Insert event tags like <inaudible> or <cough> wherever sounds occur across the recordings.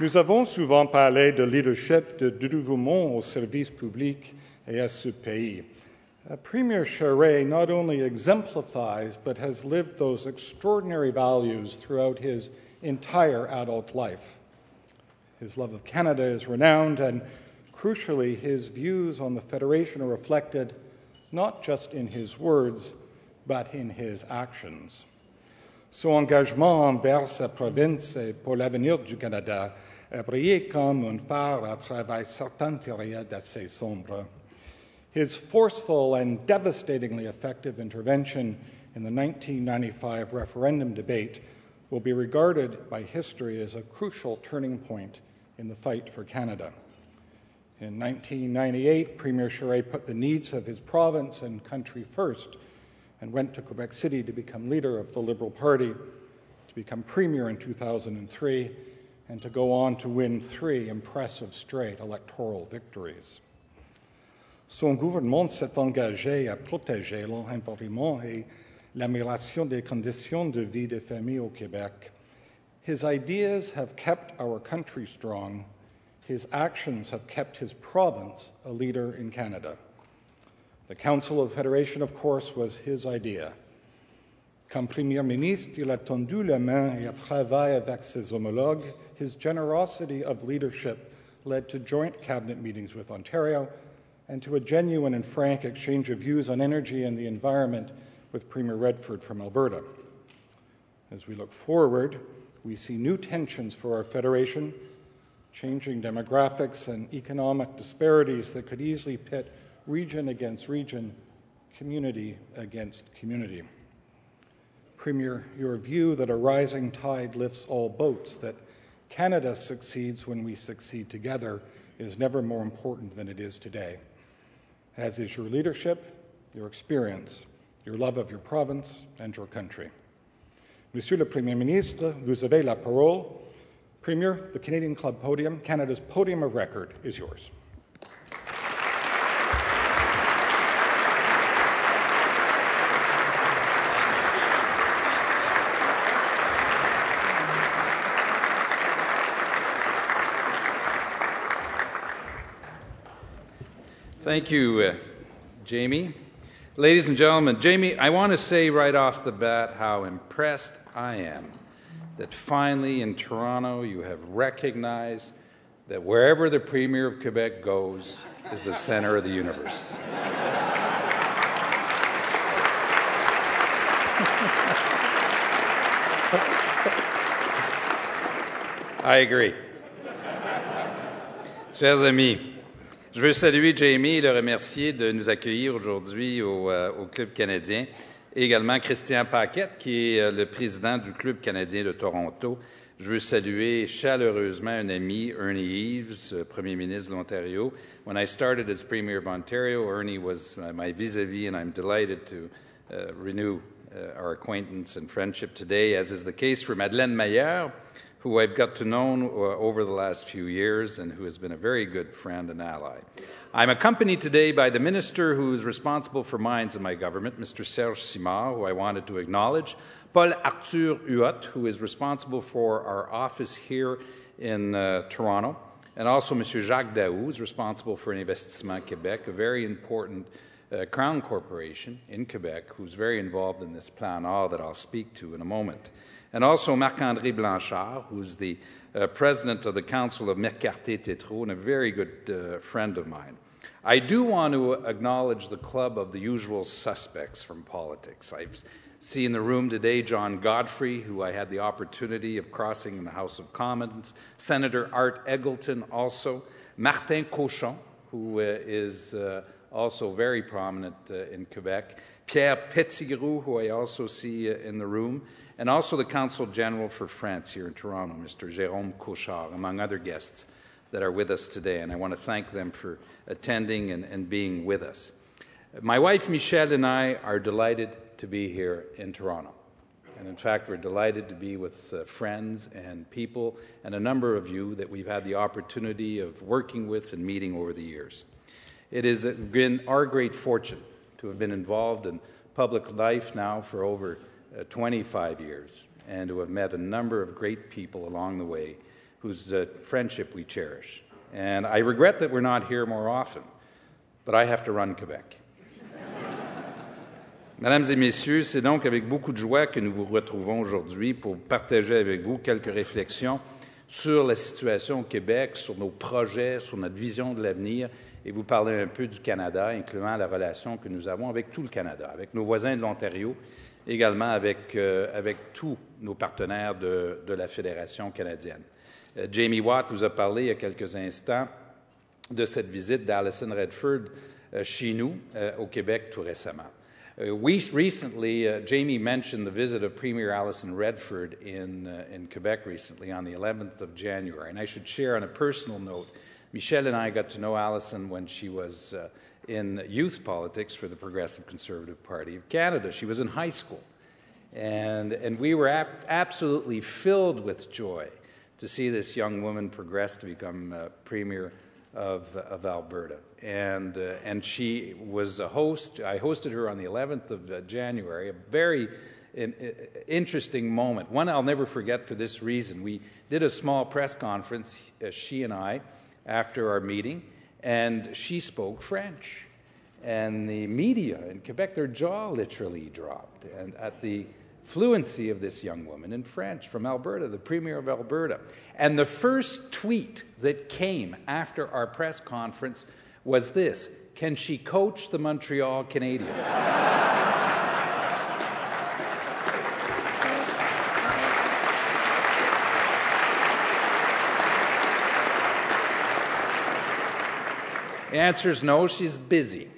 Nous avons souvent parlé de leadership, de dévouement au service public et à ce pays. Uh, Premier Charest not only exemplifies but has lived those extraordinary values throughout his entire adult life. His love of Canada is renowned, and crucially, his views on the Federation are reflected not just in his words, but in his actions. Son engagement envers sa province et pour l'avenir du Canada Eh, a brillé comme un phare à travers certaines périodes assez sombres. His forceful and devastatingly effective intervention in the 1995 referendum debate will be regarded by history as a crucial turning point in the fight for Canada. In 1998, Premier Charest put the needs of his province and country first and went to Quebec City to become leader of the Liberal Party, to become premier in 2003, and to go on to win three impressive straight electoral victories. Son gouvernement s'est engagé à protéger l'environnement et l'amélioration des conditions de vie des familles au Québec. His ideas have kept our country strong. His actions have kept his province a leader in Canada. The Council of Federation, of course, was his idea. Comme Premier ministre, il a tendu la main et a travaillé avec ses homologues. His generosity of leadership led to joint cabinet meetings with Ontario and to a genuine and frank exchange of views on energy and the environment with Premier Redford from Alberta. As we look forward, we see new tensions for our Federation, changing demographics and economic disparities that could easily pit region against region, community against community. Premier, your view that a rising tide lifts all boats, that Canada succeeds when we succeed together, is never more important than it is today as is your leadership, your experience, your love of your province and your country. Monsieur le Premier Ministre, vous avez la parole. Premier, the Canadian Club podium, Canada's podium of record, is yours. Thank you, uh, Jamie. Ladies and gentlemen, Jamie, I want to say right off the bat how impressed I am that finally in Toronto you have recognized that wherever the Premier of Quebec goes is the center of the universe. <laughs> I agree. Chers amis, je veux saluer Jamie et le remercier de nous accueillir aujourd'hui au, euh, au, Club canadien. Et également Christian Paquette, qui est euh, le président du Club canadien de Toronto. Je veux saluer chaleureusement un ami, Ernie Eves, euh, Premier ministre de l'Ontario. When I started as Premier of Ontario, Ernie was my vis-a-vis, and I'm delighted to uh, renew uh, our acquaintance and friendship today, as is the case for Madeleine Maillard, who I've got to know uh, over the last few years and who has been a very good friend and ally. I'm accompanied today by the minister who is responsible for mines in my government, Mr. Serge Simard, who I wanted to acknowledge, Paul Arthur Huot, who is responsible for our office here in uh, Toronto, and also Mr. Jacques Daoust, who is responsible for Investissement Québec, a very important uh, Crown corporation in Quebec, who's very involved in this Plan Nord that I'll speak to in a moment and also Marc-André Blanchard, who's the uh, president of the Council of McCarthy Tétrault and a very good uh, friend of mine. I do want to acknowledge the club of the usual suspects from politics. I've seen in the room today John Godfrey, who I had the opportunity of crossing in the House of Commons, Senator Art Eggleton also, Martin Cauchon, who uh, is uh, also very prominent uh, in Quebec, Pierre Pettigrew, who I also see uh, in the room, and also the Consul General for France here in Toronto, Mr. Jérôme Cochard, among other guests that are with us today. And I want to thank them for attending and, and being with us. My wife Michelle and I are delighted to be here in Toronto. And in fact, we're delighted to be with uh, friends and people and a number of you that we've had the opportunity of working with and meeting over the years. It has been our great fortune to have been involved in public life now for over uh, 25 years and have met a number of great people along the way whose uh, friendship we cherish. And I regret that we're not here more often, but I have to run Quebec. <laughs> Mesdames et Messieurs, c'est donc avec beaucoup de joie que nous vous retrouvons aujourd'hui pour partager avec vous quelques réflexions sur la situation au Québec, sur nos projets, sur notre vision de l'avenir et vous parler un peu du Canada, incluant la relation que nous avons avec tout le Canada, avec nos voisins de l'Ontario, également avec, euh, avec tous nos partenaires de, de la Fédération canadienne. Euh, Jamie Watt vous a parlé il y a quelques instants de cette visite d'Alison Redford euh, chez nous, au Québec, tout récemment. Uh, we recently, uh, Jamie mentioned the visit of Premier Alison Redford in, uh, in Quebec recently on the 11th of January. And I should share on a personal note, Michelle and I got to know Alison when she was uh, in youth politics for the Progressive Conservative Party of Canada. She was in high school. And, and we were ap- absolutely filled with joy to see this young woman progress to become uh, Premier of, of Alberta and, uh, and she was a host. I hosted her on the 11th of uh, January, a very in, interesting moment. One I'll never forget for this reason. We did a small press conference, uh, she and I, after our meeting, and she spoke French. And the media in Quebec, their jaw literally dropped and at the fluency of this young woman in French from Alberta, the Premier of Alberta. And the first tweet that came after our press conference was this Can she coach the Montreal Canadiens? <laughs> The answer is no, she's busy.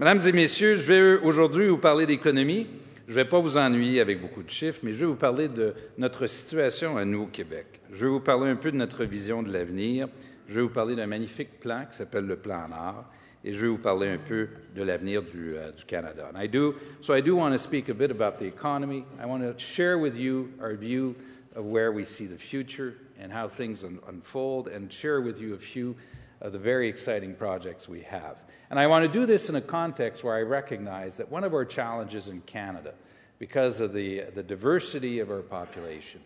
Mesdames et messieurs, je vais aujourd'hui vous parler d'économie. Je ne vais pas vous ennuyer avec beaucoup de chiffres, mais je vais vous parler de notre situation à nous au Québec. Je vais vous parler un peu de notre vision de l'avenir. Je vais vous parler d'un magnifique plan qui s'appelle le plan Nord et je vais vous parler un peu de l'avenir du, uh, du Canada. And I do, so I do want to speak a bit about the economy. I want to share with you our view of where we see the future and how things un- unfold and share with you a few of the very exciting projects we have. And I want to do this in a context where I recognize that one of our challenges in Canada, because of the, the diversity of our population,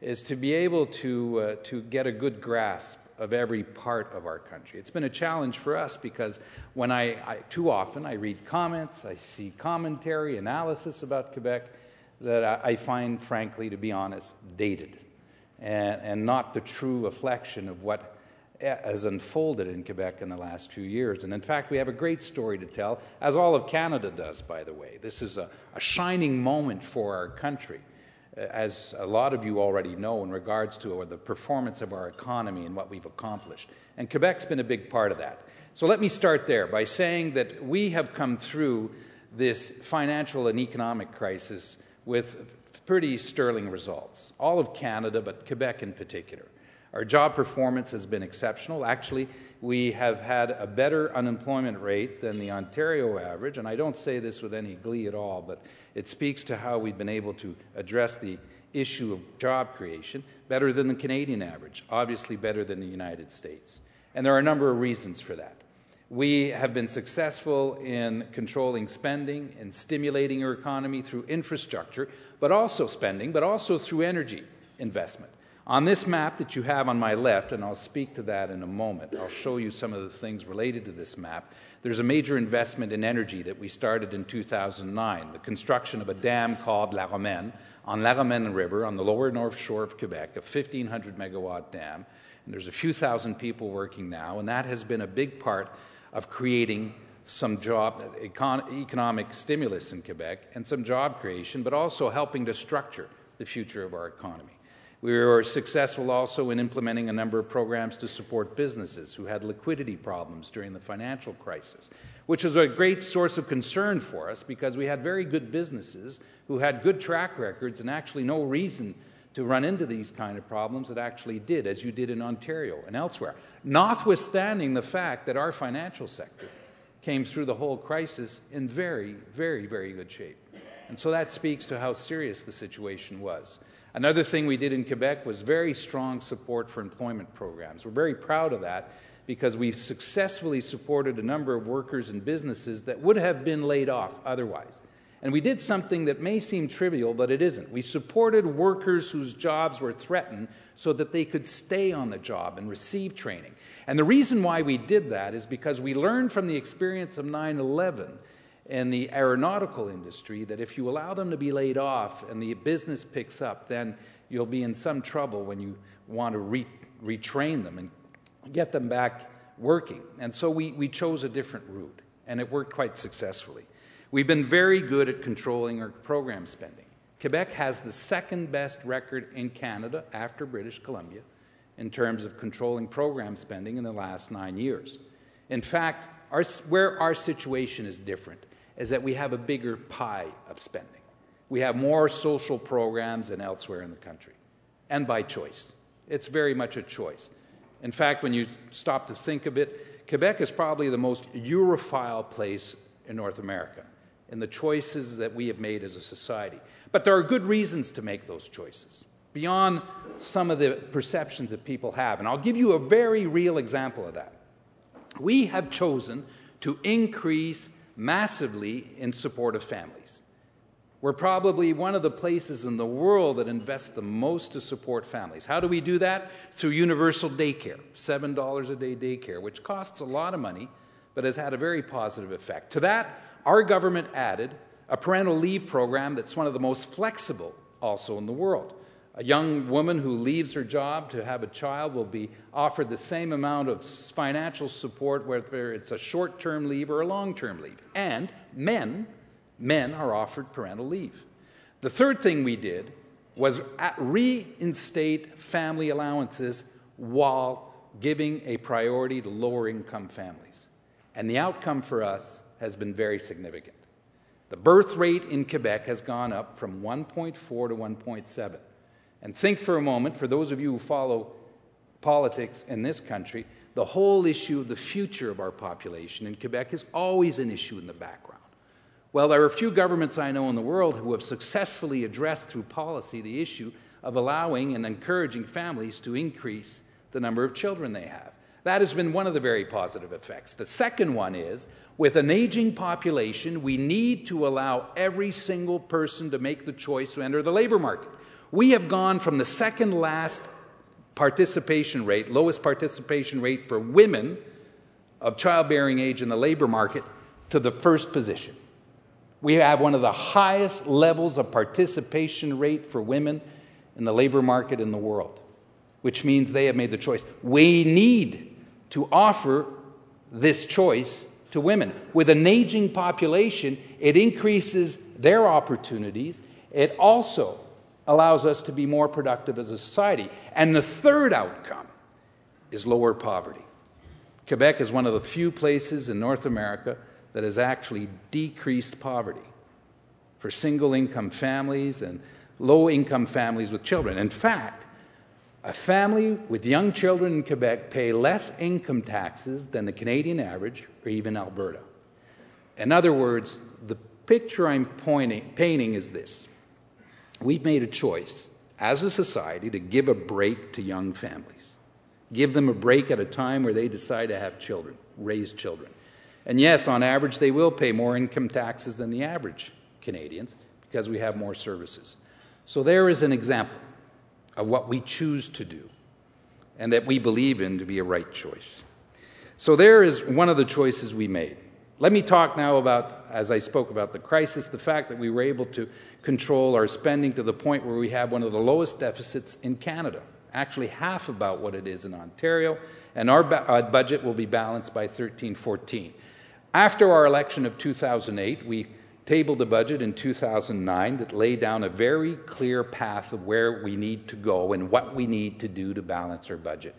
is to be able to, uh, to get a good grasp of every part of our country. It's been a challenge for us because when I, I, too often I read comments, I see commentary, analysis about Quebec that I, I find, frankly, to be honest, dated and, and not the true reflection of what has unfolded in Quebec in the last few years. And in fact, we have a great story to tell, as all of Canada does, by the way. This is a, a shining moment for our country uh, as a lot of you already know, in regards to the performance of our economy and what we've accomplished. And Quebec's been a big part of that. So let me start there by saying that we have come through this financial and economic crisis with pretty sterling results. All of Canada, but Quebec in particular. Our job performance has been exceptional. Actually, we have had a better unemployment rate than the Ontario average, and I don't say this with any glee at all, but it speaks to how we've been able to address the issue of job creation better than the Canadian average, obviously better than the United States. And there are a number of reasons for that. We have been successful in controlling spending and stimulating our economy through infrastructure, but also spending, but also through energy investment. On this map that you have on my left, and I'll speak to that in a moment, I'll show you some of the things related to this map. There's a major investment in energy that we started in 2009, the construction of a dam called La Romaine on La Romaine River on the lower north shore of Quebec, a 1,500 megawatt dam. And there's a few thousand people working now, and that has been a big part of creating some job econ- economic stimulus in Quebec and some job creation, but also helping to structure the future of our economy. We were successful also in implementing a number of programs to support businesses who had liquidity problems during the financial crisis, which was a great source of concern for us because we had very good businesses who had good track records and actually no reason to run into these kind of problems that actually did, as you did in Ontario and elsewhere, notwithstanding the fact that our financial sector came through the whole crisis in very, very, very good shape. And so that speaks to how serious the situation was. Another thing we did in Quebec was very strong support for employment programs. We're very proud of that because we successfully supported a number of workers and businesses that would have been laid off otherwise. And we did something that may seem trivial, but it isn't. We supported workers whose jobs were threatened so that they could stay on the job and receive training. And the reason why we did that is because we learned from the experience of 9 11 in the aeronautical industry that if you allow them to be laid off and the business picks up, then you'll be in some trouble when you want to re- retrain them and get them back working. And so we, we chose a different route, and it worked quite successfully. We've been very good at controlling our program spending. Quebec has the second best record in Canada after British Columbia in terms of controlling program spending in the last nine years. In fact, our, where our situation is different is that we have a bigger pie of spending. We have more social programs than elsewhere in the country, and by choice. It's very much a choice. In fact, when you stop to think of it, Quebec is probably the most Europhile place in North America in the choices that we have made as a society. But there are good reasons to make those choices beyond some of the perceptions that people have. And I'll give you a very real example of that. We have chosen to increase massively in support of families. We're probably one of the places in the world that invests the most to support families. How do we do that? Through universal daycare, $7 a day daycare, which costs a lot of money, but has had a very positive effect. To that, our government added a parental leave program that's one of the most flexible also in the world. A young woman who leaves her job to have a child will be offered the same amount of financial support, whether it's a short term leave or a long term leave. And men men are offered parental leave. The third thing we did was reinstate family allowances while giving a priority to lower income families. And the outcome for us has been very significant. The birth rate in Quebec has gone up from 1.4 to 1.7. And think for a moment, for those of you who follow politics in this country, the whole issue of the future of our population in Quebec is always an issue in the background. Well, there are a few governments I know in the world who have successfully addressed through policy the issue of allowing and encouraging families to increase the number of children they have. That has been one of the very positive effects. The second one is with an aging population, we need to allow every single person to make the choice to enter the labor market. We have gone from the second last participation rate, lowest participation rate for women of childbearing age in the labor market, to the first position. We have one of the highest levels of participation rate for women in the labor market in the world, which means they have made the choice. We need to offer this choice to women. With an aging population, it increases their opportunities. It also allows us to be more productive as a society. And the third outcome is lower poverty. Quebec is one of the few places in North America that has actually decreased poverty for single income families and low income families with children. In fact, a family with young children in Quebec pay less income taxes than the Canadian average or even Alberta. In other words, the picture I'm pointing, painting is this we've made a choice as a society to give a break to young families, give them a break at a time where they decide to have children, raise children. And yes, on average, they will pay more income taxes than the average Canadians because we have more services. So there is an example of what we choose to do and that we believe in to be a right choice. So there is one of the choices we made. Let me talk now about, as I spoke about the crisis, the fact that we were able to control our spending to the point where we have one of the lowest deficits in Canada, actually half about what it is in Ontario, and our, ba- our budget will be balanced by 13 14. After our election of 2008, we tabled a budget in 2009 that laid down a very clear path of where we need to go and what we need to do to balance our budget,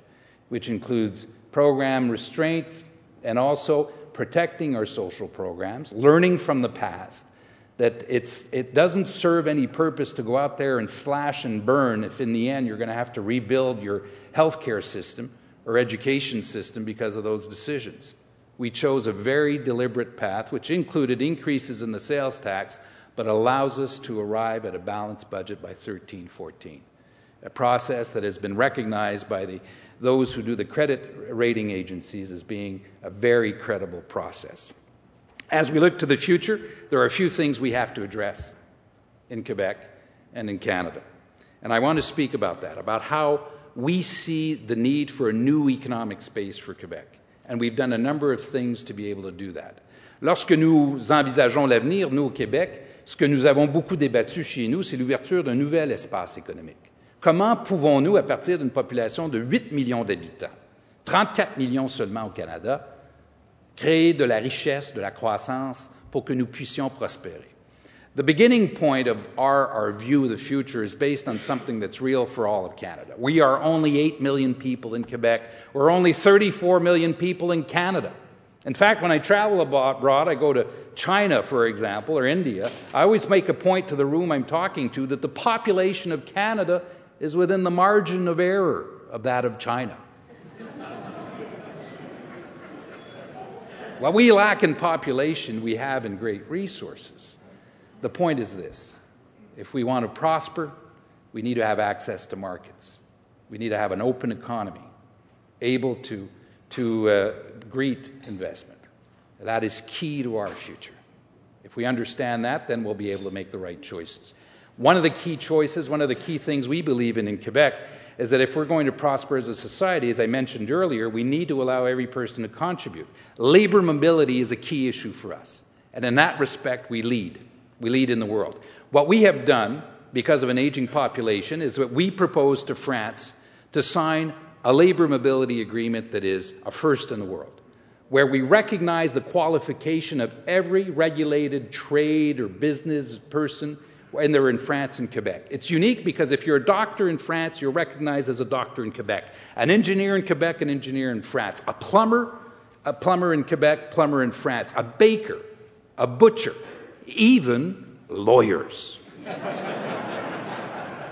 which includes program restraints and also protecting our social programs, learning from the past that it's, it doesn't serve any purpose to go out there and slash and burn if in the end you're going to have to rebuild your healthcare system or education system because of those decisions we chose a very deliberate path, which included increases in the sales tax, but allows us to arrive at a balanced budget by 13 14. A process that has been recognized by the, those who do the credit rating agencies as being a very credible process. As we look to the future, there are a few things we have to address in Quebec and in Canada. And I want to speak about that, about how we see the need for a new economic space for Quebec. And we've done a number of things to be able to do that. Lorsque nous envisageons l'avenir, nous au Québec, ce que nous avons beaucoup débattu chez nous, c'est l'ouverture d'un nouvel espace économique. Comment pouvons-nous, à partir d'une population de 8 millions d'habitants, 34 millions seulement au Canada, créer de la richesse, de la croissance pour que nous puissions prospérer? The beginning point of our, our view of the future is based on something that's real for all of Canada. We are only 8 million people in Quebec. We're only 34 million people in Canada. In fact, when I travel abroad, I go to China, for example, or India, I always make a point to the room I'm talking to that the population of Canada is within the margin of error of that of China. what we lack in population, we have in great resources. The point is this if we want to prosper, we need to have access to markets. We need to have an open economy, able to, to uh, greet investment. That is key to our future. If we understand that, then we'll be able to make the right choices. One of the key choices, one of the key things we believe in in Quebec is that if we're going to prosper as a society, as I mentioned earlier, we need to allow every person to contribute. Labor mobility is a key issue for us. And in that respect, we lead. We lead in the world. What we have done, because of an aging population, is that we propose to France to sign a labor mobility agreement that is a first in the world, where we recognize the qualification of every regulated trade or business person, and they're in France and Quebec. It's unique because if you're a doctor in France, you're recognized as a doctor in Quebec. An engineer in Quebec, an engineer in France. A plumber, a plumber in Quebec, plumber in France. A baker, a butcher, even lawyers. <laughs>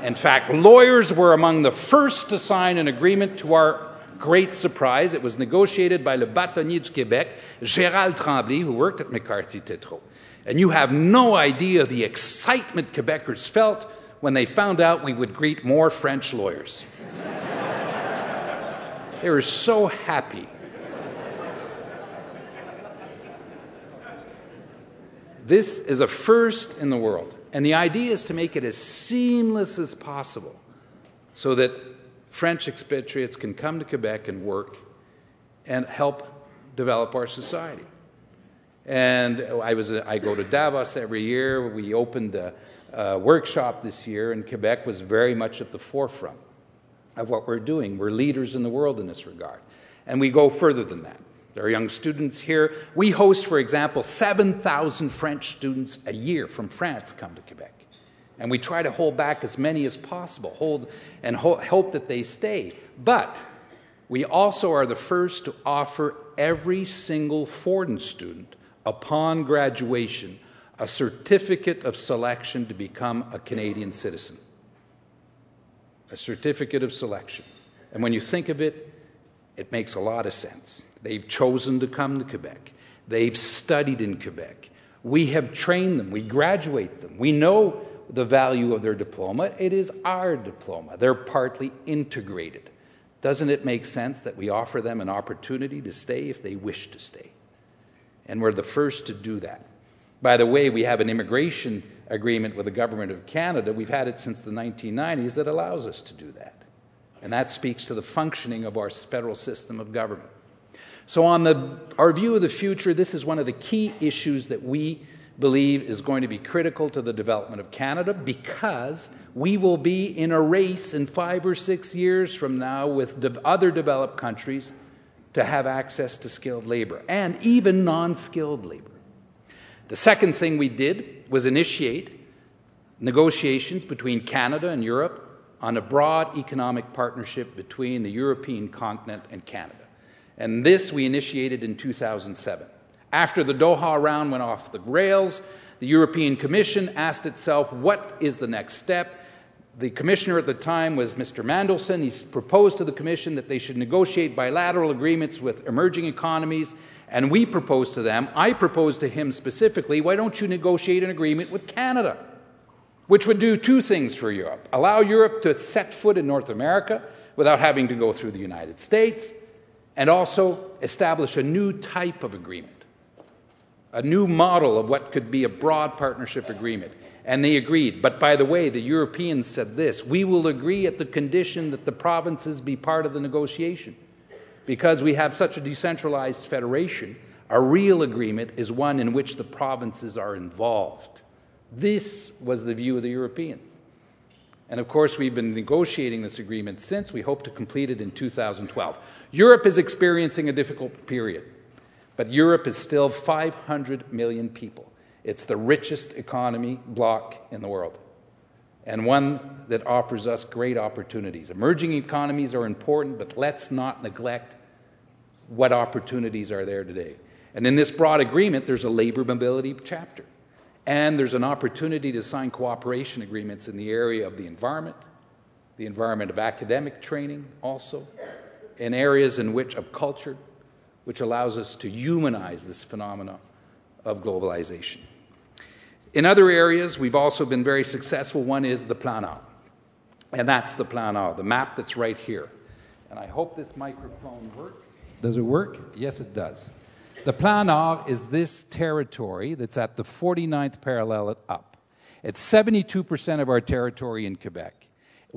In fact, lawyers were among the first to sign an agreement to our great surprise. It was negotiated by Le Bâtonnier du Québec, Gérald Tremblay, who worked at McCarthy Tétrault. And you have no idea the excitement Quebecers felt when they found out we would greet more French lawyers. <laughs> they were so happy This is a first in the world. And the idea is to make it as seamless as possible so that French expatriates can come to Quebec and work and help develop our society. And I, was, I go to Davos every year. We opened a, a workshop this year, and Quebec was very much at the forefront of what we're doing. We're leaders in the world in this regard. And we go further than that. There are young students here. We host, for example, 7,000 French students a year from France come to Quebec. And we try to hold back as many as possible, hold and ho- hope that they stay. But we also are the first to offer every single foreign student, upon graduation, a certificate of selection to become a Canadian citizen. A certificate of selection. And when you think of it, it makes a lot of sense. They've chosen to come to Quebec. They've studied in Quebec. We have trained them. We graduate them. We know the value of their diploma. It is our diploma. They're partly integrated. Doesn't it make sense that we offer them an opportunity to stay if they wish to stay? And we're the first to do that. By the way, we have an immigration agreement with the Government of Canada. We've had it since the 1990s that allows us to do that. And that speaks to the functioning of our federal system of government. So, on the, our view of the future, this is one of the key issues that we believe is going to be critical to the development of Canada because we will be in a race in five or six years from now with de- other developed countries to have access to skilled labor and even non skilled labor. The second thing we did was initiate negotiations between Canada and Europe on a broad economic partnership between the European continent and Canada. And this we initiated in 2007. After the Doha round went off the rails, the European Commission asked itself, what is the next step? The commissioner at the time was Mr. Mandelson. He proposed to the Commission that they should negotiate bilateral agreements with emerging economies, and we proposed to them, I proposed to him specifically, why don't you negotiate an agreement with Canada? Which would do two things for Europe allow Europe to set foot in North America without having to go through the United States, and also establish a new type of agreement a new model of what could be a broad partnership agreement. And they agreed. But by the way, the Europeans said this we will agree at the condition that the provinces be part of the negotiation. Because we have such a decentralized federation, a real agreement is one in which the provinces are involved. This was the view of the Europeans. And of course, we've been negotiating this agreement since. We hope to complete it in 2012. Europe is experiencing a difficult period, but Europe is still 500 million people. It's the richest economy bloc in the world, and one that offers us great opportunities. Emerging economies are important, but let's not neglect what opportunities are there today. And in this broad agreement, there's a labor mobility chapter. And there's an opportunity to sign cooperation agreements in the area of the environment, the environment of academic training, also, in areas in which of culture, which allows us to humanize this phenomenon of globalization. In other areas, we've also been very successful. One is the Plan Nord. And that's the Plan Nord, the map that's right here. And I hope this microphone works. Does it work? Yes, it does. The Plan Nord is this territory that's at the 49th parallel up. It's 72% of our territory in Quebec,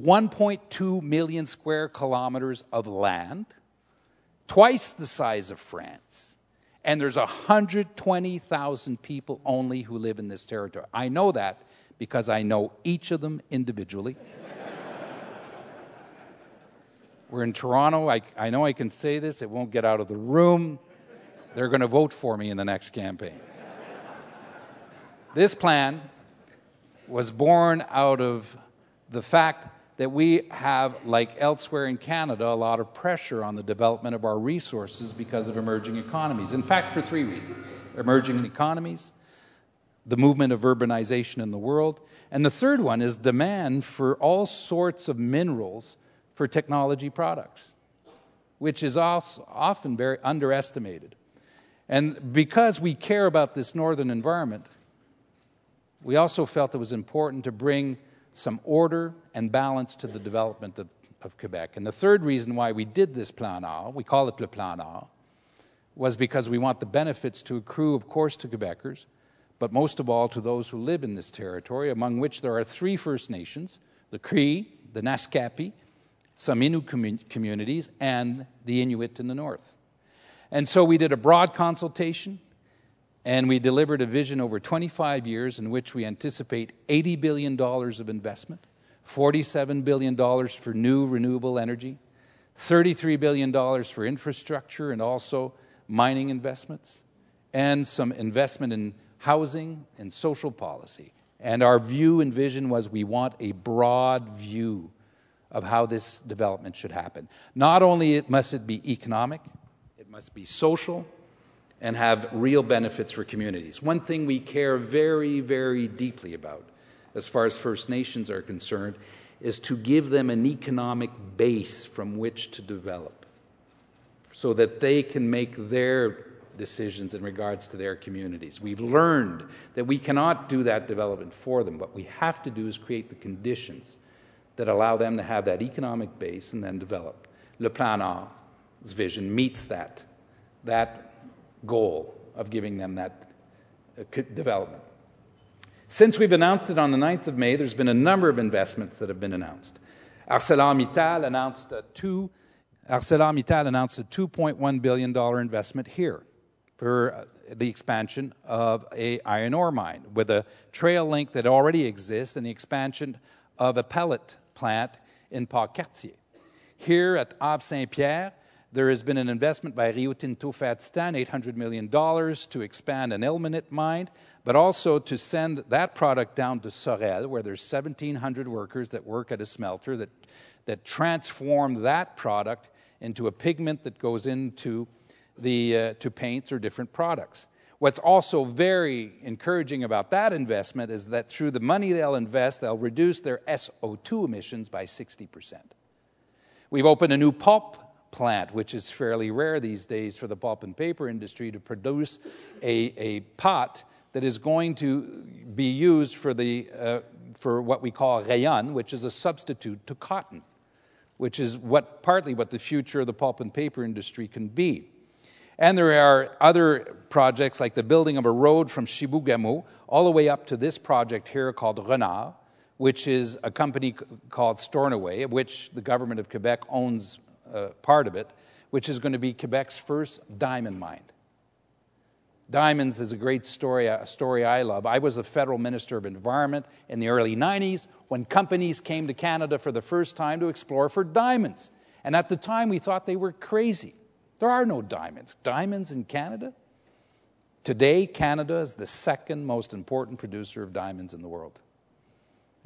1.2 million square kilometers of land, twice the size of France. And there's 120,000 people only who live in this territory. I know that because I know each of them individually. We're in Toronto. I, I know I can say this, it won't get out of the room. They're going to vote for me in the next campaign. this plan was born out of the fact that we have, like elsewhere in Canada, a lot of pressure on the development of our resources because of emerging economies. In fact, for three reasons emerging economies, the movement of urbanization in the world, and the third one is demand for all sorts of minerals for technology products, which is often very underestimated. And because we care about this northern environment, we also felt it was important to bring some order and balance to the development of, of Quebec. And the third reason why we did this Plan Nord, we call it Le Plan Nord, was because we want the benefits to accrue, of course, to Quebecers, but most of all to those who live in this territory, among which there are three First Nations the Cree, the Naskapi, some Innu communities, and the Inuit in the north. And so we did a broad consultation and we delivered a vision over 25 years in which we anticipate $80 billion of investment, $47 billion for new renewable energy, $33 billion for infrastructure and also mining investments, and some investment in housing and social policy. And our view and vision was we want a broad view of how this development should happen. Not only must it be economic, it must be social and have real benefits for communities. One thing we care very, very deeply about, as far as First Nations are concerned, is to give them an economic base from which to develop so that they can make their decisions in regards to their communities. We've learned that we cannot do that development for them. What we have to do is create the conditions that allow them to have that economic base and then develop. Le Plan Nord's vision meets that that goal of giving them that uh, development. Since we've announced it on the 9th of May, there's been a number of investments that have been announced. ArcelorMittal announced a two ArcelorMittal announced a $2.1 billion investment here for uh, the expansion of a iron ore mine with a trail link that already exists and the expansion of a pellet plant in Port-Cartier. Here at Havre Saint-Pierre, there has been an investment by Rio Tinto Fadstan, $800 million, to expand an ilmenite mine, but also to send that product down to Sorel, where there's 1,700 workers that work at a smelter that, that transform that product into a pigment that goes into the, uh, to paints or different products. What's also very encouraging about that investment is that through the money they'll invest, they'll reduce their SO2 emissions by 60%. We've opened a new pulp plant, which is fairly rare these days for the pulp and paper industry to produce a, a pot that is going to be used for, the, uh, for what we call rayon, which is a substitute to cotton, which is what, partly what the future of the pulp and paper industry can be. And there are other projects like the building of a road from Chibougamau all the way up to this project here called Renard, which is a company called Stornoway, of which the government of Quebec owns uh, part of it, which is going to be Quebec's first diamond mine. Diamonds is a great story, a story I love. I was a federal minister of environment in the early 90s when companies came to Canada for the first time to explore for diamonds. And at the time, we thought they were crazy. There are no diamonds. Diamonds in Canada? Today, Canada is the second most important producer of diamonds in the world.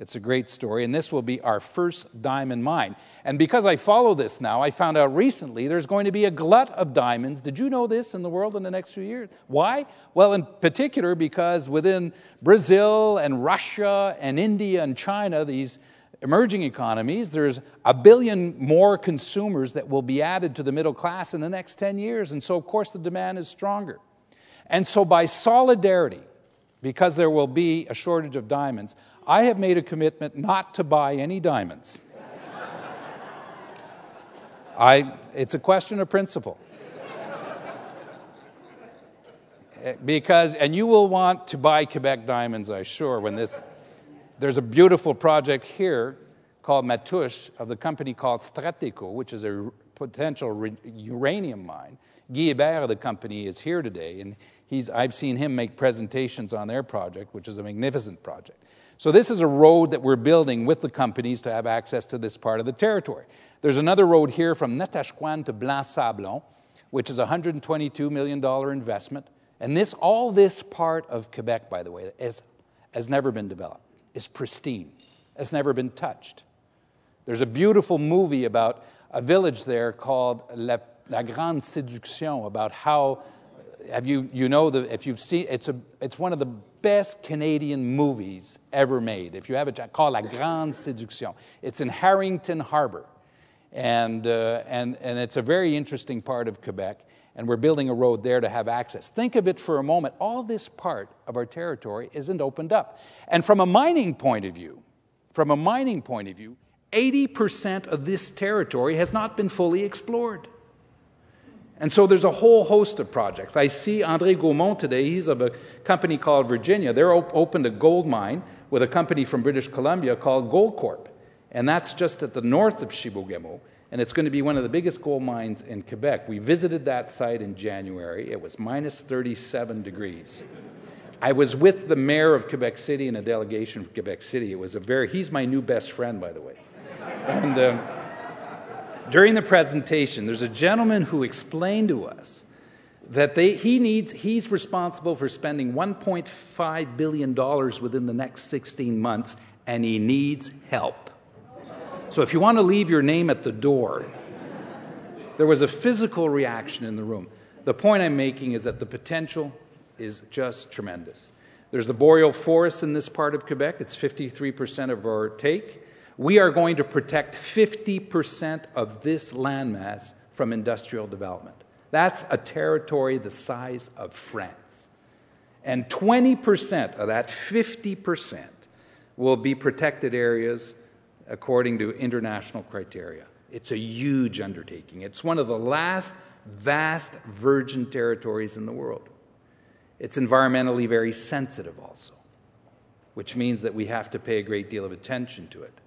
It's a great story, and this will be our first diamond mine. And because I follow this now, I found out recently there's going to be a glut of diamonds. Did you know this in the world in the next few years? Why? Well, in particular, because within Brazil and Russia and India and China, these emerging economies, there's a billion more consumers that will be added to the middle class in the next 10 years. And so, of course, the demand is stronger. And so, by solidarity, because there will be a shortage of diamonds, I have made a commitment not to buy any diamonds. I, it's a question of principle. because, and you will want to buy Quebec diamonds, I'm sure, when this, there's a beautiful project here called Matoush of the company called Strateco, which is a potential uranium mine. Guy Hebert, the company, is here today, and he's, I've seen him make presentations on their project, which is a magnificent project. So, this is a road that we're building with the companies to have access to this part of the territory. There's another road here from Natashquan to Blanc Sablon, which is a $122 million investment. And this, all this part of Quebec, by the way, is, has never been developed, is pristine, has never been touched. There's a beautiful movie about a village there called La, La Grande Séduction, about how have you, you know, the, if you've seen, it's, a, it's one of the best Canadian movies ever made. If you have it, called La Grande Séduction. It's in Harrington Harbor. And, uh, and, and it's a very interesting part of Quebec. And we're building a road there to have access. Think of it for a moment. All this part of our territory isn't opened up. And from a mining point of view, from a mining point of view, 80% of this territory has not been fully explored. And so there's a whole host of projects. I see Andre Gaumond today, he's of a company called Virginia. They're op- opened a gold mine with a company from British Columbia called Goldcorp. And that's just at the north of Chibougamau. And it's going to be one of the biggest gold mines in Quebec. We visited that site in January. It was minus 37 degrees. I was with the mayor of Quebec City and a delegation from Quebec City. It was a very, he's my new best friend, by the way. And. Um, during the presentation, there's a gentleman who explained to us that they, he needs, he's responsible for spending $1.5 billion within the next 16 months, and he needs help. So if you want to leave your name at the door, there was a physical reaction in the room. The point I'm making is that the potential is just tremendous. There's the boreal forest in this part of Quebec, it's 53% of our take we are going to protect 50% of this landmass from industrial development. That's a territory the size of France. And 20% of that 50% will be protected areas according to international criteria. It's a huge undertaking. It's one of the last vast virgin territories in the world. It's environmentally very sensitive, also, which means that we have to pay a great deal of attention to it.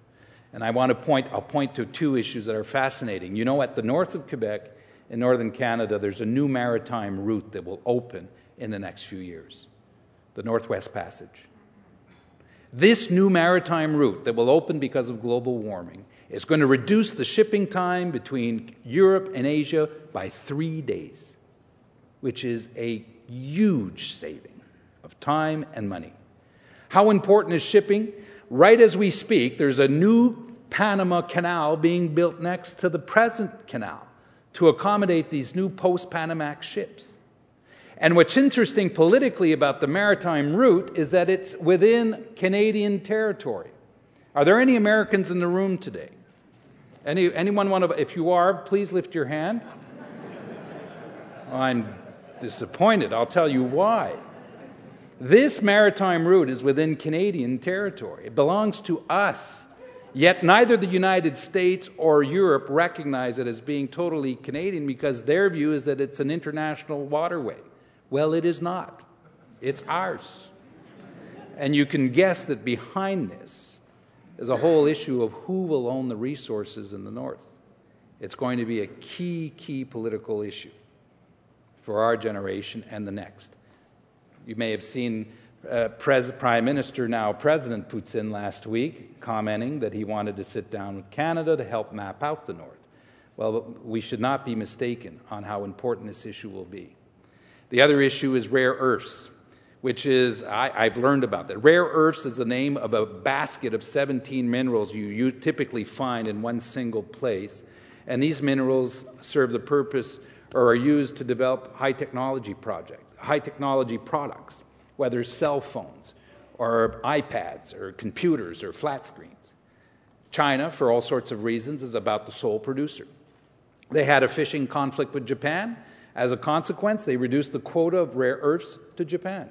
And I want to point, I'll point to two issues that are fascinating. You know, at the north of Quebec, in northern Canada, there's a new maritime route that will open in the next few years the Northwest Passage. This new maritime route that will open because of global warming is going to reduce the shipping time between Europe and Asia by three days, which is a huge saving of time and money. How important is shipping? Right as we speak, there's a new Panama Canal being built next to the present canal to accommodate these new post Panamax ships. And what's interesting politically about the maritime route is that it's within Canadian territory. Are there any Americans in the room today? Any, anyone want to, if you are, please lift your hand. I'm disappointed. I'll tell you why. This maritime route is within Canadian territory, it belongs to us. Yet neither the United States or Europe recognize it as being totally Canadian because their view is that it's an international waterway. Well, it is not, it's ours. And you can guess that behind this is a whole issue of who will own the resources in the North. It's going to be a key, key political issue for our generation and the next. You may have seen uh, Pres- Prime Minister, now President Putin, last week commenting that he wanted to sit down with Canada to help map out the North. Well, we should not be mistaken on how important this issue will be. The other issue is rare earths, which is, I, have learned about that. Rare earths is the name of a basket of 17 minerals you, you typically find in one single place. And these minerals serve the purpose or are used to develop high technology projects, high technology products whether cell phones or iPads or computers or flat screens. China, for all sorts of reasons, is about the sole producer. They had a fishing conflict with Japan. As a consequence, they reduced the quota of rare earths to Japan.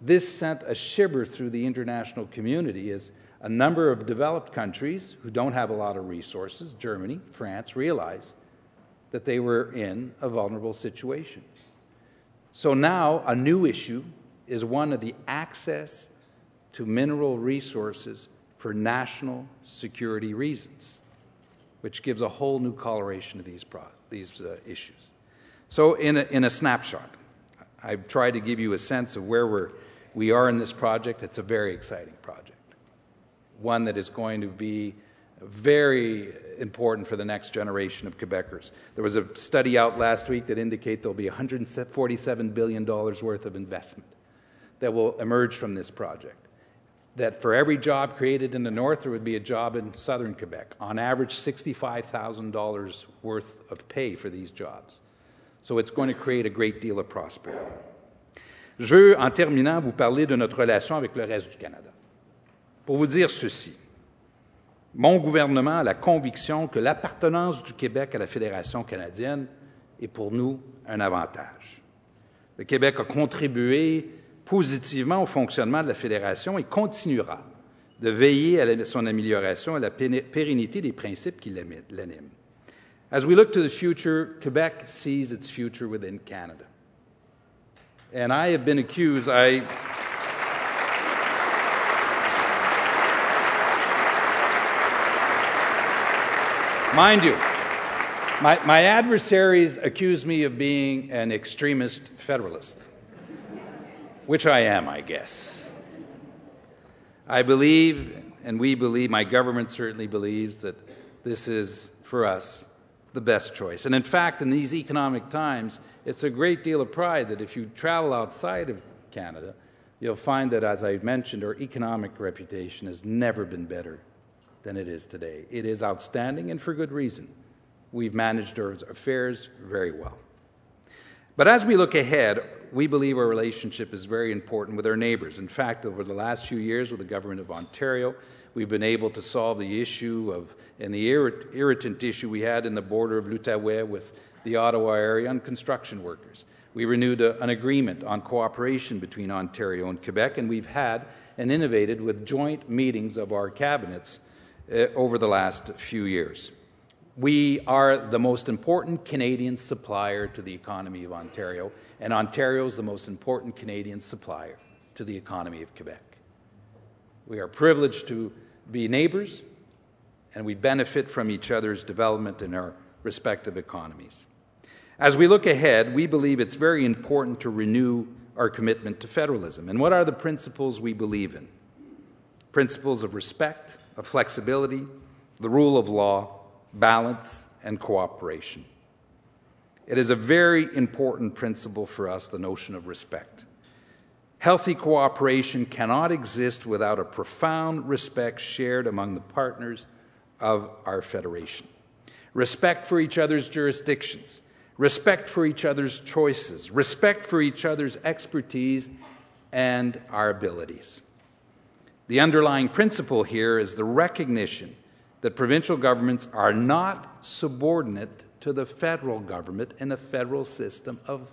This sent a shiver through the international community as a number of developed countries who don't have a lot of resources, Germany, France, realized that they were in a vulnerable situation. So now a new issue is one of the access to mineral resources for national security reasons, which gives a whole new coloration to these, pro- these uh, issues. So, in a, in a snapshot, I've tried to give you a sense of where we're, we are in this project. It's a very exciting project, one that is going to be very important for the next generation of Quebecers. There was a study out last week that indicate there'll be $147 billion worth of investment that will emerge from this project. That for every job created in the north, there would be a job in southern Quebec. On average, $65,000 worth of pay for these jobs. So it's going to create a great deal of prosperity. Je veux, en terminant, vous parler de notre relation avec le reste du Canada. Pour vous dire ceci, mon gouvernement a la conviction que l'appartenance du Québec à la Fédération canadienne est pour nous un avantage. Le Québec a contribué positivement au fonctionnement de la Fédération et continuera de veiller à son amélioration et à la pérennité des principes qui l'animent. As we look to the future, Quebec sees its future within Canada. And I have been accused. Mind you, my, my adversaries accuse me of being an extremist federalist which I am, I guess. I believe, and we believe, my government certainly believes, that this is, for us, the best choice. And in fact, in these economic times, it's a great deal of pride that if you travel outside of Canada, you'll find that, as I've mentioned, our economic reputation has never been better than it is today. It is outstanding, and for good reason. We've managed our affairs very well. But as we look ahead, we believe our relationship is very important with our neighbors. In fact, over the last few years with the government of Ontario, we've been able to solve the issue of, and the irritant issue we had in the border of l'Outaouais with the Ottawa area on construction workers. We renewed a, an agreement on cooperation between Ontario and Quebec, and we've had and innovated with joint meetings of our cabinets Uh, over the last few years. We are the most important Canadian supplier to the economy of Ontario, and Ontario is the most important Canadian supplier to the economy of Quebec. We are privileged to be neighbors, and we benefit from each other's development in our respective economies. As we look ahead, we believe it's very important to renew our commitment to federalism. And what are the principles we believe in? Principles of respect, of flexibility, the rule of law, balance, and cooperation. It is a very important principle for us, the notion of respect. Healthy cooperation cannot exist without a profound respect shared among the partners of our Federation. Respect for each other's jurisdictions, respect for each other's choices, respect for each other's expertise and our abilities. The underlying principle here is the recognition that provincial governments are not subordinate to the federal government in a federal system of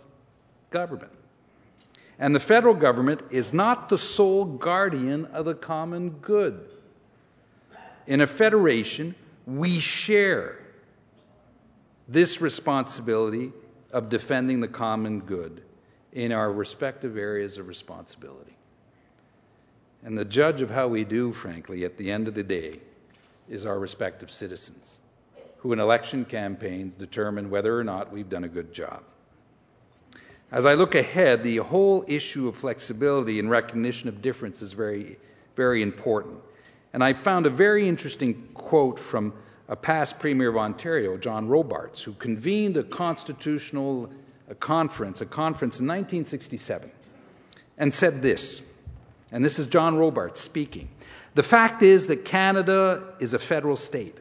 government. And the federal government is not the sole guardian of the common good. in a federation, we share this responsibility of defending the common good in our respective areas of responsibility. And the judge of how we do, frankly, at the end of the day, is our respective citizens, who in election campaigns determine whether or not we've done a good job. As I look ahead, the whole issue of flexibility and recognition of difference is very, very important. And I found a very interesting quote from a past Premier of Ontario, John Robarts, who convened a constitutional conference, a conference in 1967, and said this, and this is John Robarts speaking. The fact is that Canada is a federal state,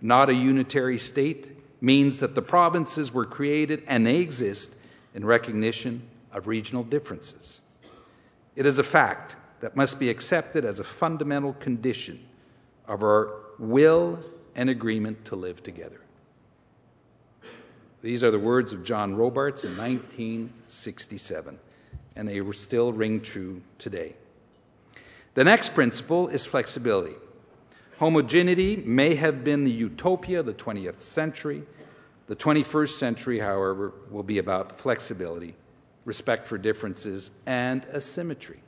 not a unitary state, means that the provinces were created and they exist in recognition of regional differences. It is a fact that must be accepted as a fundamental condition of our will and agreement to live together. These are the words of John Robarts in 1967, and they still ring true today. The next principle is flexibility. Homogeneity may have been the utopia of the 20th century. The 21st century, however, will be about flexibility, respect for differences, and asymmetry.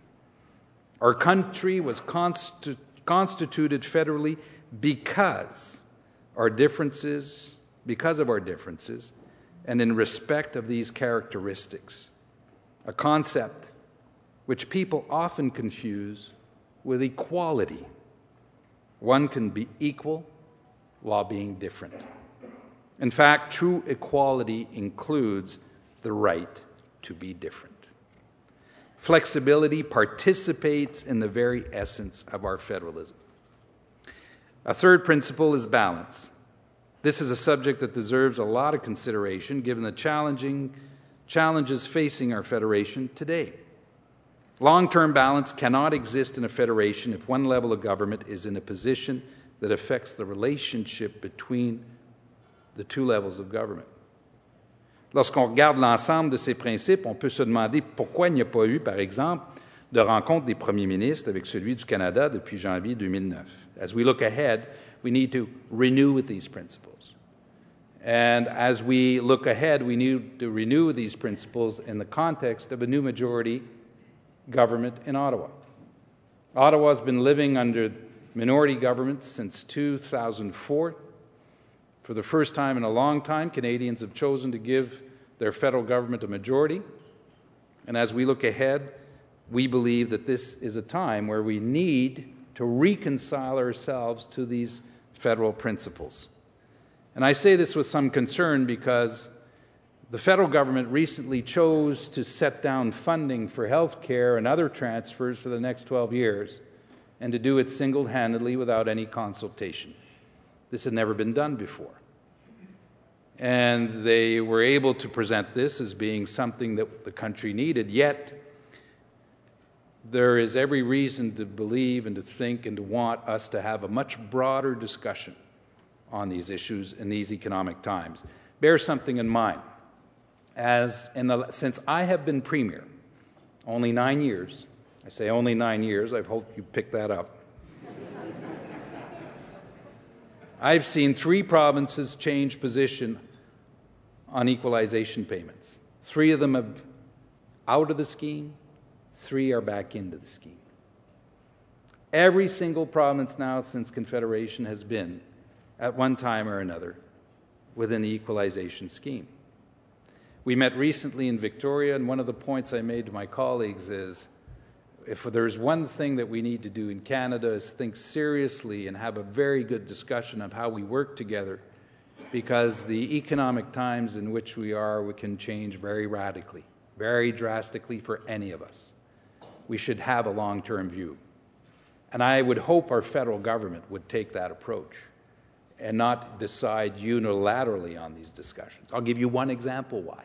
Our country was constitu- constituted federally because our differences, because of our differences, and in respect of these characteristics, a concept which people often confuse with equality. One can be equal while being different. In fact, true equality includes the right to be different. Flexibility participates in the very essence of our federalism. A third principle is balance. This is a subject that deserves a lot of consideration given the challenging challenges facing our federation today. Long term balance cannot exist in a federation if one level of government is in a position that affects the relationship between the two levels of government. Lorsqu'on regarde l'ensemble de ces principes, on peut se demander pourquoi il n'y a pas eu, par exemple, de rencontre des premiers ministres avec celui du Canada depuis janvier 2009. As we look ahead, we need to renew with these principles. And as we look ahead, we need to renew these principles in the context of a new majority government in Ottawa. Ottawa has been living under minority government since 2004. For the first time in a long time, Canadians have chosen to give their federal government a majority. And as we look ahead, we believe that this is a time where we need to reconcile ourselves to these federal principles. And I say this with some concern because the federal government recently chose to set down funding for health care and other transfers for the next 12 years, and to do it single handedly without any consultation. This had never been done before. And they were able to present this as being something that the country needed, yet, there is every reason to believe and to think and to want us to have a much broader discussion on these issues in these economic times. Bear something in mind as in the, since I have been premier, only nine years, I say only nine years, I hope you pick that up. <laughs> I've seen three provinces change position on equalization payments. Three of them have out of the scheme, three are back into the scheme. Every single province now since Confederation has been, at one time or another, within the equalization scheme. We met recently in Victoria, and one of the points I made to my colleagues is if there's one thing that we need to do in Canada is think seriously and have a very good discussion of how we work together because the economic times in which we are we can change very radically, very drastically for any of us. We should have a long-term view. And I would hope our federal government would take that approach and not decide unilaterally on these discussions. I'll give you one example why.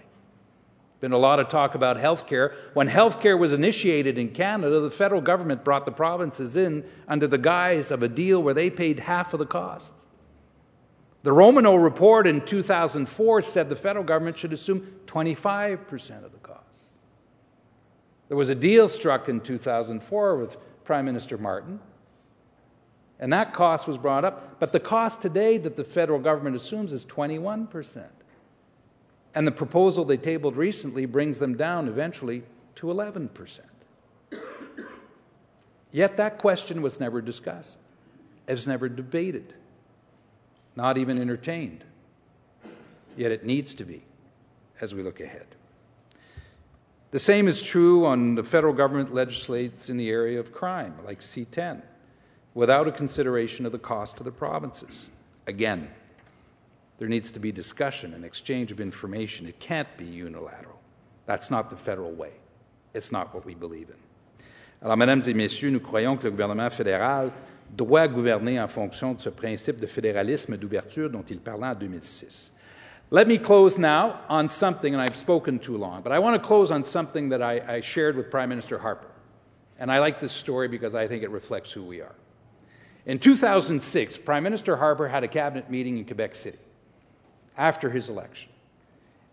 Been a lot of talk about health care. When health care was initiated in Canada, the federal government brought the provinces in under the guise of a deal where they paid half of the costs. The Romanow report in 2004 said the federal government should assume 25% of the costs. There was a deal struck in 2004 with Prime Minister Martin And that cost was brought up. But the cost today that the federal government assumes is 21%. And the proposal they tabled recently brings them down eventually to 11%. Yet that question was never discussed, it was never debated, not even entertained. Yet it needs to be as we look ahead. The same is true on the federal government legislates in the area of crime, like C10, without a consideration of the cost to the provinces. Again, there needs to be discussion and exchange of information. It can't be unilateral. That's not the federal way. It's not what we believe in. Alors, mesdames et messieurs, nous croyons que le gouvernement fédéral doit gouverner en fonction de ce principe de fédéralisme d'ouverture dont il parlait en 2006. Let me close now on something, and I've spoken too long, but I want to close on something that I, I shared with Prime Minister Harper. And I like this story because I think it reflects who we are. In 2006, Prime Minister Harper had a cabinet meeting in Quebec City after his election.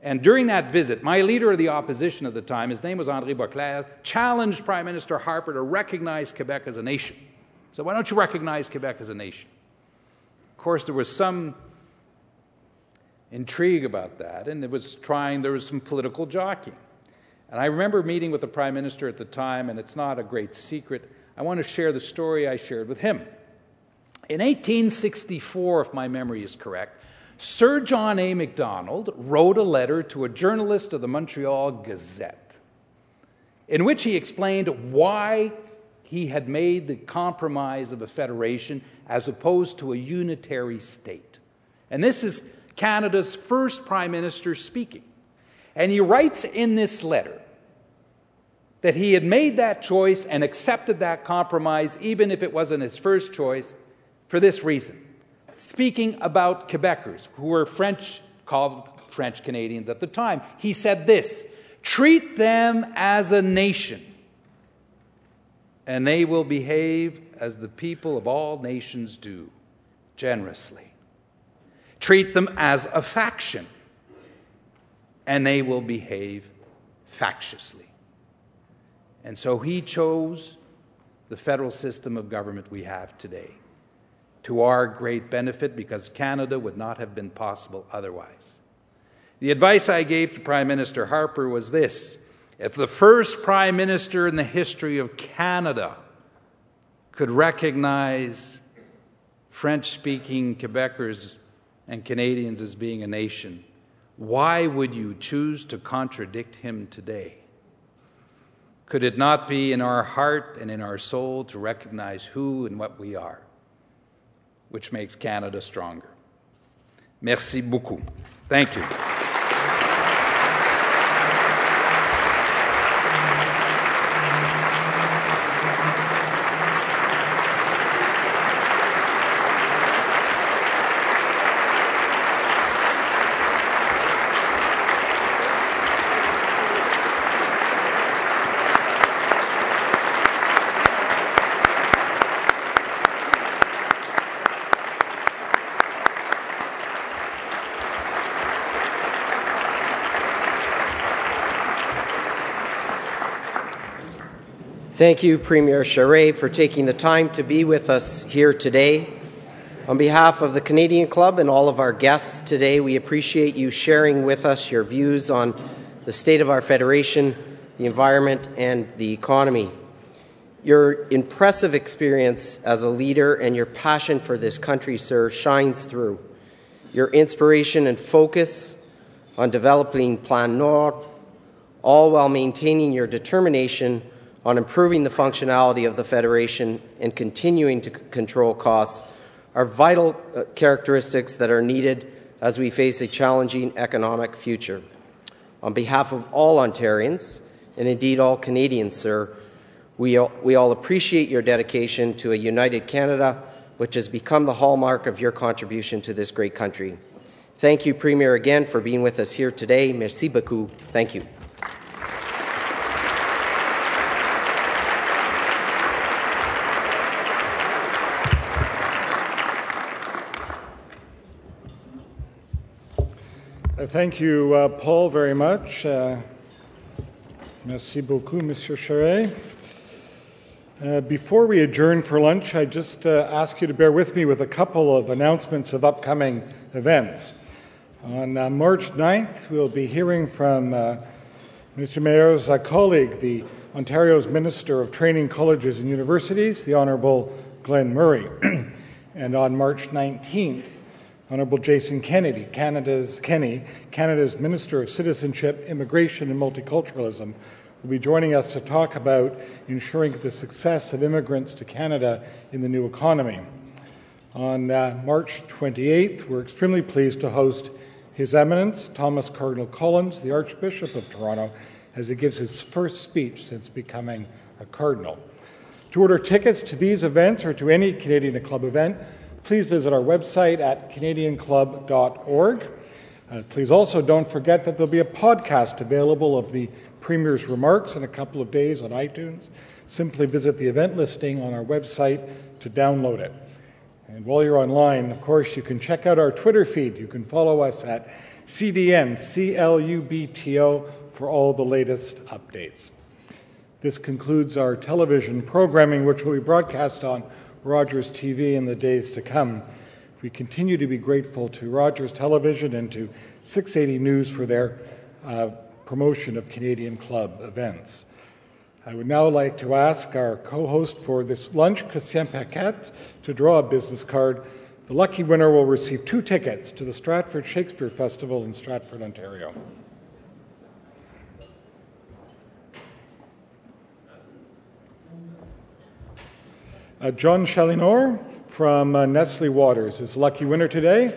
And during that visit, my leader of the opposition at the time, his name was André Boisclair, challenged Prime Minister Harper to recognize Quebec as a nation. So, why don't you recognize Quebec as a nation? Of course, there was some intrigue about that, and it was trying, there was some political jockeying. And I remember meeting with the Prime Minister at the time, and it's not a great secret. I want to share the story I shared with him. In 1864, if my memory is correct, Sir John A. Macdonald wrote a letter to a journalist of the Montreal Gazette in which he explained why he had made the compromise of a federation as opposed to a unitary state. And this is Canada's first prime minister speaking. And he writes in this letter that he had made that choice and accepted that compromise, even if it wasn't his first choice, for this reason. Speaking about Quebecers, who were French, called French Canadians at the time, he said this treat them as a nation, and they will behave as the people of all nations do, generously. Treat them as a faction, and they will behave factiously. And so he chose the federal system of government we have today to our great benefit because Canada would not have been possible otherwise. The advice I gave to Prime Minister Harper was this if the first Prime Minister in the history of Canada could recognize French speaking Quebecers and Canadians as being a nation, why would you choose to contradict him today? Could it not be in our heart and in our soul to recognize who and what we are, which makes Canada stronger? Merci beaucoup. Thank you. Thank you, Premier Charest, for taking the time to be with us here today. On behalf of the Canadian Club and all of our guests today, we appreciate you sharing with us your views on the state of our Federation, the environment, and the economy. Your impressive experience as a leader and your passion for this country, sir, shines through. Your inspiration and focus on developing Plan Nord, all while maintaining your determination on improving the functionality of the Federation and continuing to control costs are vital uh, characteristics that are needed as we face a challenging economic future. On behalf of all Ontarians, and indeed all Canadians, sir, we all, we all appreciate your dedication to a united Canada, which has become the hallmark of your contribution to this great country. Thank you, Premier, again for being with us here today. Merci beaucoup. Thank you. Thank you, uh, Paul, very much. Uh, merci beaucoup, Monsieur Charest. Uh, before we adjourn for lunch, I just uh, ask you to bear with me with a couple of announcements of upcoming events. On uh, March 9th, we'll be hearing from uh, Mr. Mayor's colleague, the Ontario's Minister of Training Colleges and Universities, the Honourable Glen Murray. <clears throat> and on March 19th, Honourable Jason Kennedy, Canada's Kenney, Canada's Minister of Citizenship, Immigration and Multiculturalism, will be joining us to talk about ensuring the success of immigrants to Canada in the new economy. On uh, March 28th, we're extremely pleased to host His Eminence Thomas Cardinal Collins, the Archbishop of Toronto, as he gives his first speech since becoming a cardinal. To order tickets to these events or to any Canadian Club event, please visit our website at canadianclub.org. Uh, please also don't forget that there'll be a podcast available of the Premier's remarks in a couple of days on iTunes. Simply visit the event listing on our website to download it. And while you're online, of course, you can check out our Twitter feed. You can follow us at CDN, CLUBTO, for all the latest updates. This concludes our television programming, which will be broadcast on Rogers TV in the days to come. We continue to be grateful to Rogers Television and to 680 News for their uh, promotion of Canadian Club events. I would now like to ask our co host for this lunch, Christian Paquette, to draw a business card. The lucky winner will receive two tickets to the Stratford Shakespeare Festival in Stratford, Ontario. Uh, John Chalinor from uh, Nestle Waters is lucky winner today,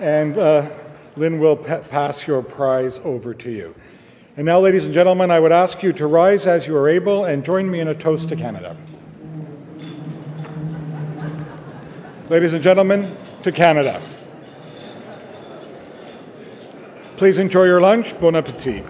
and uh, Lynn will pa- pass your prize over to you. And now, ladies and gentlemen, I would ask you to rise as you are able and join me in a toast to Canada. Ladies and gentlemen, to Canada. Please enjoy your lunch. Bon appetit.